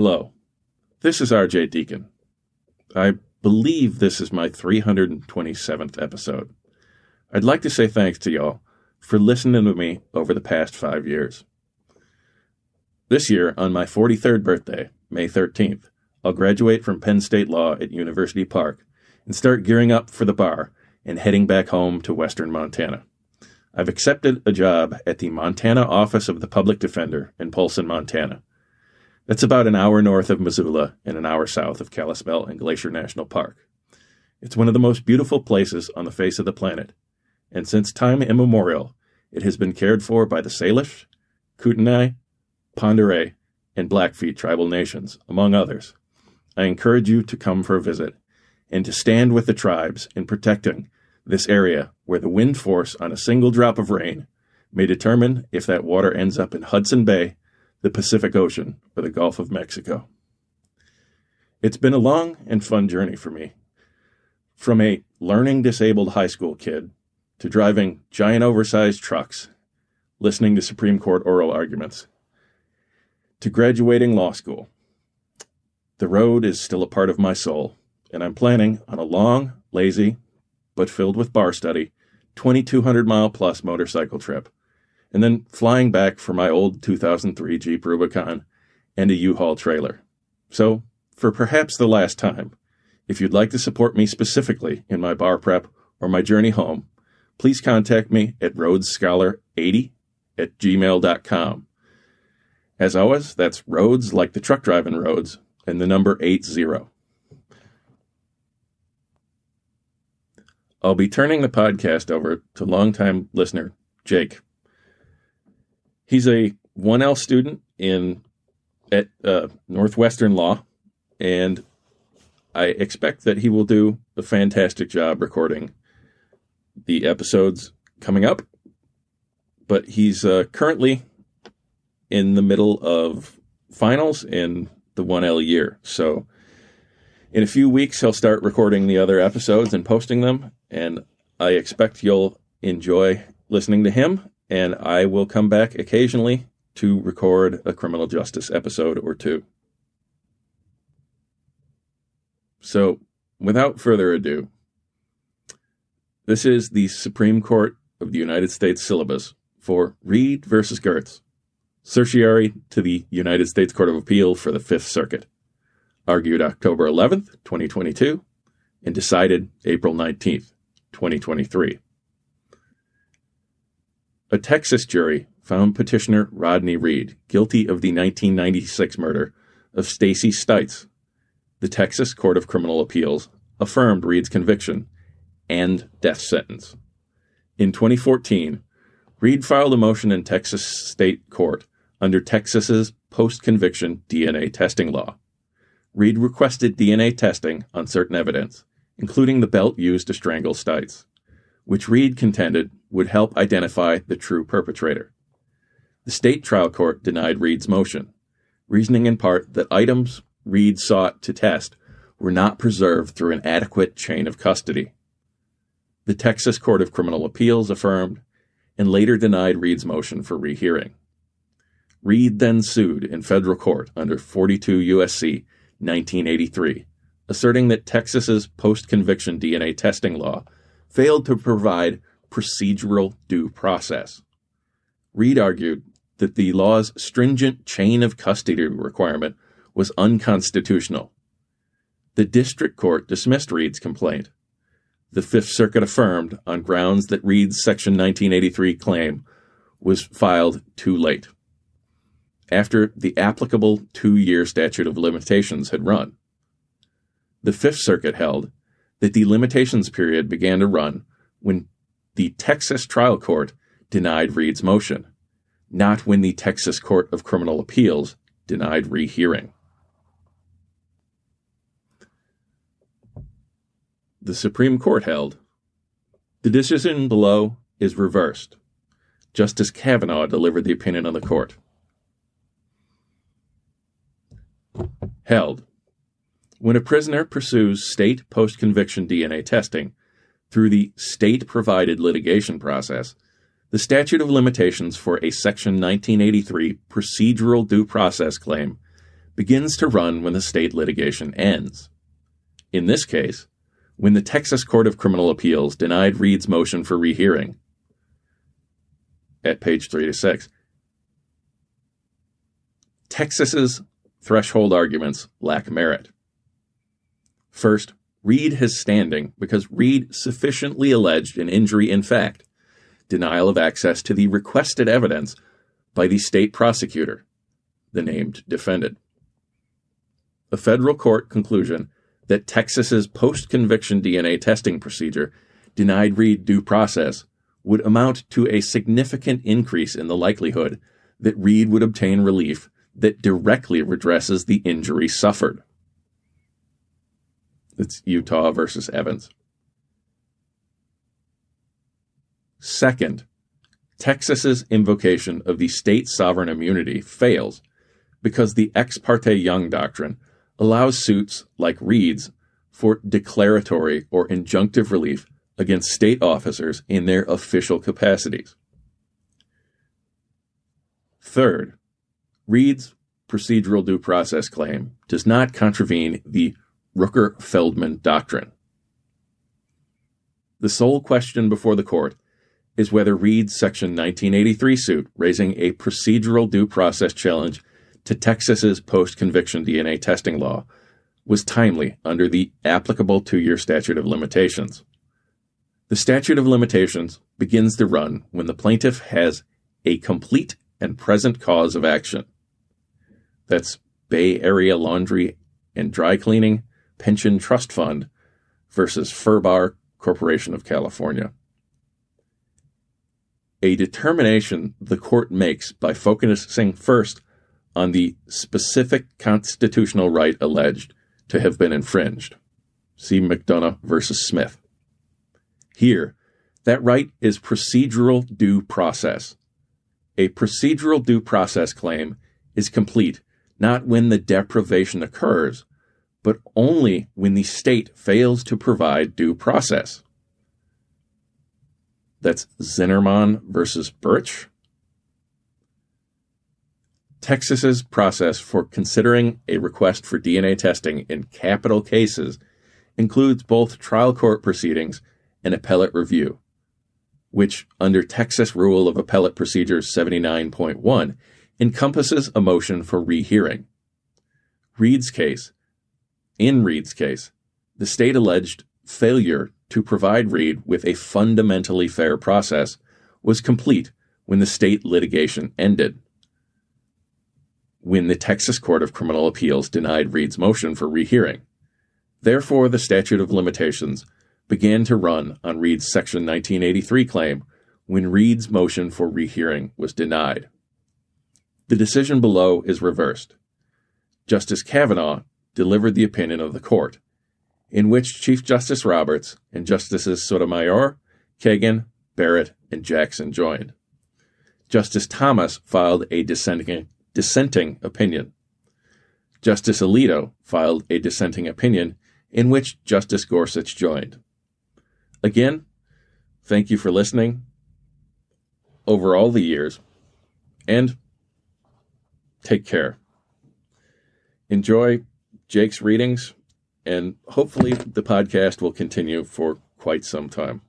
Hello, this is RJ Deacon. I believe this is my 327th episode. I'd like to say thanks to y'all for listening to me over the past five years. This year, on my 43rd birthday, May 13th, I'll graduate from Penn State Law at University Park and start gearing up for the bar and heading back home to western Montana. I've accepted a job at the Montana Office of the Public Defender in Polson, Montana. That's about an hour north of Missoula and an hour south of Kalispell and Glacier National Park. It's one of the most beautiful places on the face of the planet, and since time immemorial, it has been cared for by the Salish, Kootenai, Oreille, and Blackfeet tribal nations, among others. I encourage you to come for a visit and to stand with the tribes in protecting this area where the wind force on a single drop of rain may determine if that water ends up in Hudson Bay the Pacific Ocean, or the Gulf of Mexico. It's been a long and fun journey for me. From a learning disabled high school kid to driving giant oversized trucks, listening to Supreme Court oral arguments, to graduating law school. The road is still a part of my soul, and I'm planning on a long, lazy, but filled with bar study, 2,200 mile plus motorcycle trip and then flying back for my old 2003 Jeep Rubicon and a U-Haul trailer. So, for perhaps the last time, if you'd like to support me specifically in my bar prep or my journey home, please contact me at rhodesscholar80 at gmail.com. As always, that's roads like the truck driving roads and the number 80. I'll be turning the podcast over to longtime listener Jake he's a 1L student in at uh, Northwestern Law, and I expect that he will do a fantastic job recording the episodes coming up. But he's uh, currently in the middle of finals in the 1L year. So in a few weeks, he'll start recording the other episodes and posting them. And I expect you'll enjoy listening to him and I will come back occasionally to record a criminal justice episode or two. So, without further ado, this is the Supreme Court of the United States syllabus for Reed versus Goertz, certiorari to the United States Court of Appeal for the Fifth Circuit, argued October 11th, 2022, and decided April 19th, 2023. A Texas jury found petitioner Rodney Reed guilty of the 1996 murder of Stacy Stites. The Texas Court of Criminal Appeals affirmed Reed's conviction and death sentence. In 2014, Reed filed a motion in Texas state court under Texas's post conviction DNA testing law. Reed requested DNA testing on certain evidence, including the belt used to strangle Stites which Reed contended would help identify the true perpetrator. The state trial court denied Reed's motion, reasoning in part that items Reed sought to test were not preserved through an adequate chain of custody. The Texas Court of Criminal Appeals affirmed and later denied Reed's motion for rehearing. Reed then sued in federal court under 42 U.S.C. 1983, asserting that Texas's post conviction DNA testing law failed to provide procedural due process. Reed argued that the law's stringent chain of custody requirement was unconstitutional. The district court dismissed Reed's complaint. The Fifth Circuit affirmed on grounds that Reed's Section 1983 claim was filed too late, after the applicable two year statute of limitations had run. The Fifth Circuit held that the limitations period began to run when the Texas trial court denied Reed's motion, not when the Texas Court of Criminal Appeals denied rehearing. The Supreme Court held the decision below is reversed. Justice Kavanaugh delivered the opinion of the court. Held when a prisoner pursues state post conviction DNA testing through the state provided litigation process, the statute of limitations for a Section 1983 procedural due process claim begins to run when the state litigation ends. In this case, when the Texas Court of Criminal Appeals denied Reed's motion for rehearing at page 3 to 6. Texas's threshold arguments lack merit. First, Reed has standing because Reed sufficiently alleged an injury in fact, denial of access to the requested evidence by the state prosecutor, the named defendant. A federal court conclusion that Texas's post conviction DNA testing procedure denied Reed due process would amount to a significant increase in the likelihood that Reed would obtain relief that directly redresses the injury suffered. It's Utah versus Evans. Second, Texas's invocation of the state sovereign immunity fails because the ex parte Young doctrine allows suits like Reed's for declaratory or injunctive relief against state officers in their official capacities. Third, Reed's procedural due process claim does not contravene the Rooker Feldman doctrine. The sole question before the court is whether Reed's Section 1983 suit raising a procedural due process challenge to Texas's post conviction DNA testing law was timely under the applicable two year statute of limitations. The statute of limitations begins to run when the plaintiff has a complete and present cause of action. That's Bay Area Laundry and Dry Cleaning Pension Trust Fund versus Ferbar Corporation of California. A determination the court makes by focusing first on the specific constitutional right alleged to have been infringed. See McDonough versus Smith. Here, that right is procedural due process. A procedural due process claim is complete not when the deprivation occurs, but only when the state fails to provide due process. That's Zinermon versus Burch. Texas's process for considering a request for DNA testing in capital cases includes both trial court proceedings and appellate review, which, under Texas Rule of Appellate Procedures 79.1, encompasses a motion for rehearing. Reed's case in Reed's case, the state alleged failure to provide Reed with a fundamentally fair process was complete when the state litigation ended. When the Texas Court of Criminal Appeals denied Reed's motion for rehearing. Therefore, the statute of limitations began to run on Reed's Section 1983 claim when Reed's motion for rehearing was denied. The decision below is reversed. Justice Kavanaugh delivered the opinion of the court, in which Chief Justice Roberts and Justices Sotomayor, Kagan, Barrett, and Jackson joined. Justice Thomas filed a dissenting, dissenting opinion. Justice Alito filed a dissenting opinion in which Justice Gorsuch joined. Again, thank you for listening over all the years, and take care. Enjoy Jake's readings, and hopefully the podcast will continue for quite some time.